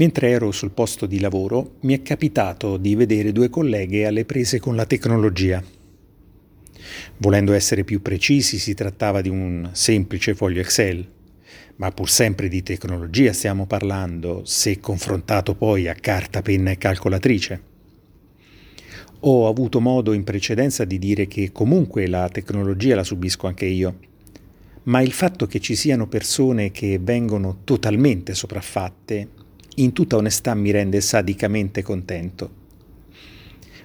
Mentre ero sul posto di lavoro mi è capitato di vedere due colleghe alle prese con la tecnologia. Volendo essere più precisi si trattava di un semplice foglio Excel, ma pur sempre di tecnologia stiamo parlando, se confrontato poi a carta, penna e calcolatrice. Ho avuto modo in precedenza di dire che comunque la tecnologia la subisco anche io, ma il fatto che ci siano persone che vengono totalmente sopraffatte in tutta onestà mi rende sadicamente contento.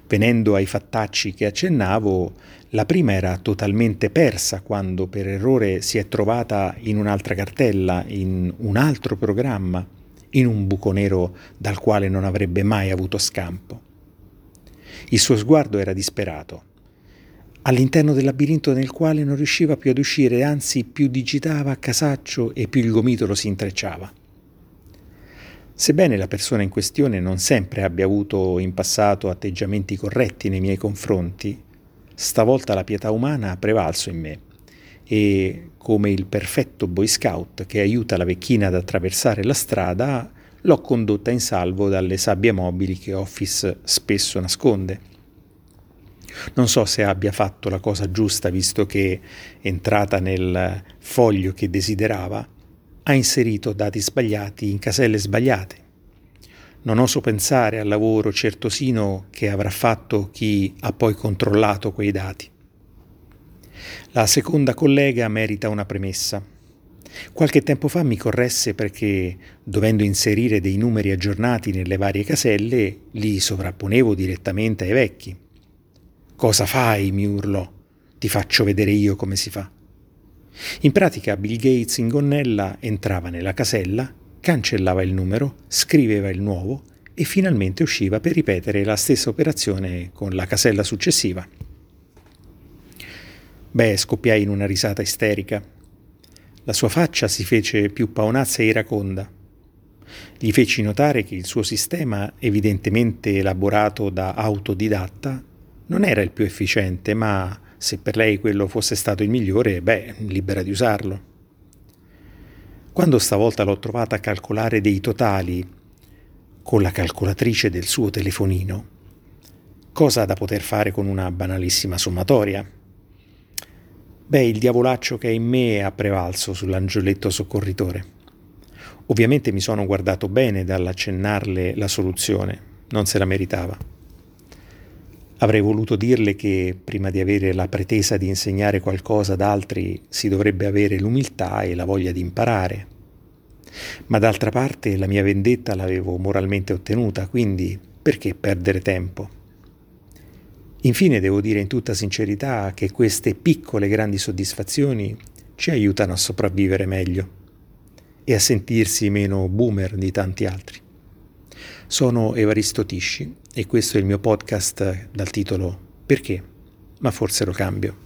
Venendo ai fattacci che accennavo, la prima era totalmente persa quando per errore si è trovata in un'altra cartella, in un altro programma, in un buco nero dal quale non avrebbe mai avuto scampo. Il suo sguardo era disperato, all'interno del labirinto nel quale non riusciva più ad uscire, anzi più digitava a casaccio e più il gomitolo si intrecciava. Sebbene la persona in questione non sempre abbia avuto in passato atteggiamenti corretti nei miei confronti, stavolta la pietà umana ha prevalso in me e, come il perfetto boy scout che aiuta la vecchina ad attraversare la strada, l'ho condotta in salvo dalle sabbie mobili che Office spesso nasconde. Non so se abbia fatto la cosa giusta visto che, entrata nel foglio che desiderava, ha inserito dati sbagliati in caselle sbagliate. Non oso pensare al lavoro certosino che avrà fatto chi ha poi controllato quei dati. La seconda collega merita una premessa. Qualche tempo fa mi corresse perché, dovendo inserire dei numeri aggiornati nelle varie caselle, li sovrapponevo direttamente ai vecchi. Cosa fai? mi urlò. Ti faccio vedere io come si fa. In pratica Bill Gates in gonnella entrava nella casella, cancellava il numero, scriveva il nuovo e finalmente usciva per ripetere la stessa operazione con la casella successiva. Beh, scoppiai in una risata isterica. La sua faccia si fece più paonazza e iraconda. Gli feci notare che il suo sistema, evidentemente elaborato da autodidatta, non era il più efficiente, ma se per lei quello fosse stato il migliore, beh, libera di usarlo. Quando stavolta l'ho trovata a calcolare dei totali con la calcolatrice del suo telefonino, cosa da poter fare con una banalissima sommatoria? Beh, il diavolaccio che è in me ha prevalso sull'angioletto soccorritore. Ovviamente mi sono guardato bene dall'accennarle la soluzione, non se la meritava. Avrei voluto dirle che prima di avere la pretesa di insegnare qualcosa ad altri si dovrebbe avere l'umiltà e la voglia di imparare. Ma d'altra parte la mia vendetta l'avevo moralmente ottenuta, quindi perché perdere tempo? Infine devo dire in tutta sincerità che queste piccole grandi soddisfazioni ci aiutano a sopravvivere meglio e a sentirsi meno boomer di tanti altri. Sono Evaristo Tisci e questo è il mio podcast dal titolo Perché? Ma forse lo cambio.